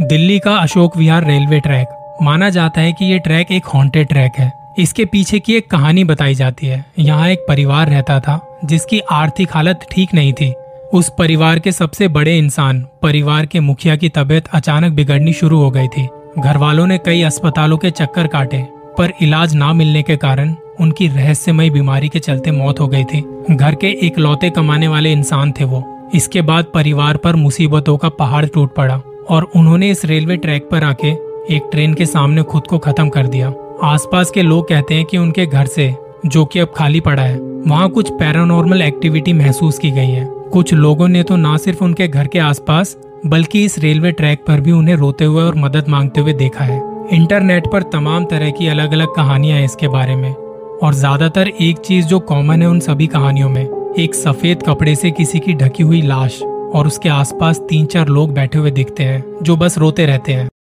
दिल्ली का Ashok Vihar railway track. माना जाता है कि ये ट्रैक एक हॉन्टेड ट्रैक है। इसके पीछे की एक कहानी बताई जाती है। यहाँ एक परिवार रहता था, जिसकी आर्थिक हालत ठीक नहीं थी। उस परिवार के सबसे बड़े इंसान, परिवार के मुखिया की तबीयत अचानक बिगड़नी शुरू हो गई थी। घर वालों ने कई अस्पतालों के चक्कर काटे, पर इलाज ना मिलने के कारण उनकी रहस्यमय बीमारी के चलते मौत हो गई थी। घर के एक लौते कमाने वाले इंसान थे वो। इसके बाद परिवार पर मुसीबतों का पहाड़ टूट पड़ा। और उन्होंने इस रेलवे ट्रैक पर आके एक ट्रेन के सामने खुद को खत्म कर दिया। आसपास के लोग कहते हैं कि उनके घर से, जो कि अब खाली पड़ा है, वहाँ कुछ पैरानॉर्मल एक्टिविटी महसूस की गई है। कुछ लोगों ने तो ना सिर्फ़ उनके घर के आसपास, बल्कि इस रेलवे ट्रैक पर भी उन्हें रोते हुए और मदद मांगते हुए देखा है। इंटरनेट पर तमाम तरह की अलग अलग कहानियाँ हैं इसके बारे में, और ज़्यादातर एक चीज़ जो कॉमन है उन सभी कहानियों में, एक सफ़ेद कपड़े से किसी की ढकी हुई लाश। और उसके आसपास तीन चार लोग बैठे हुए दिखते हैं, जो बस रोते रहते हैं।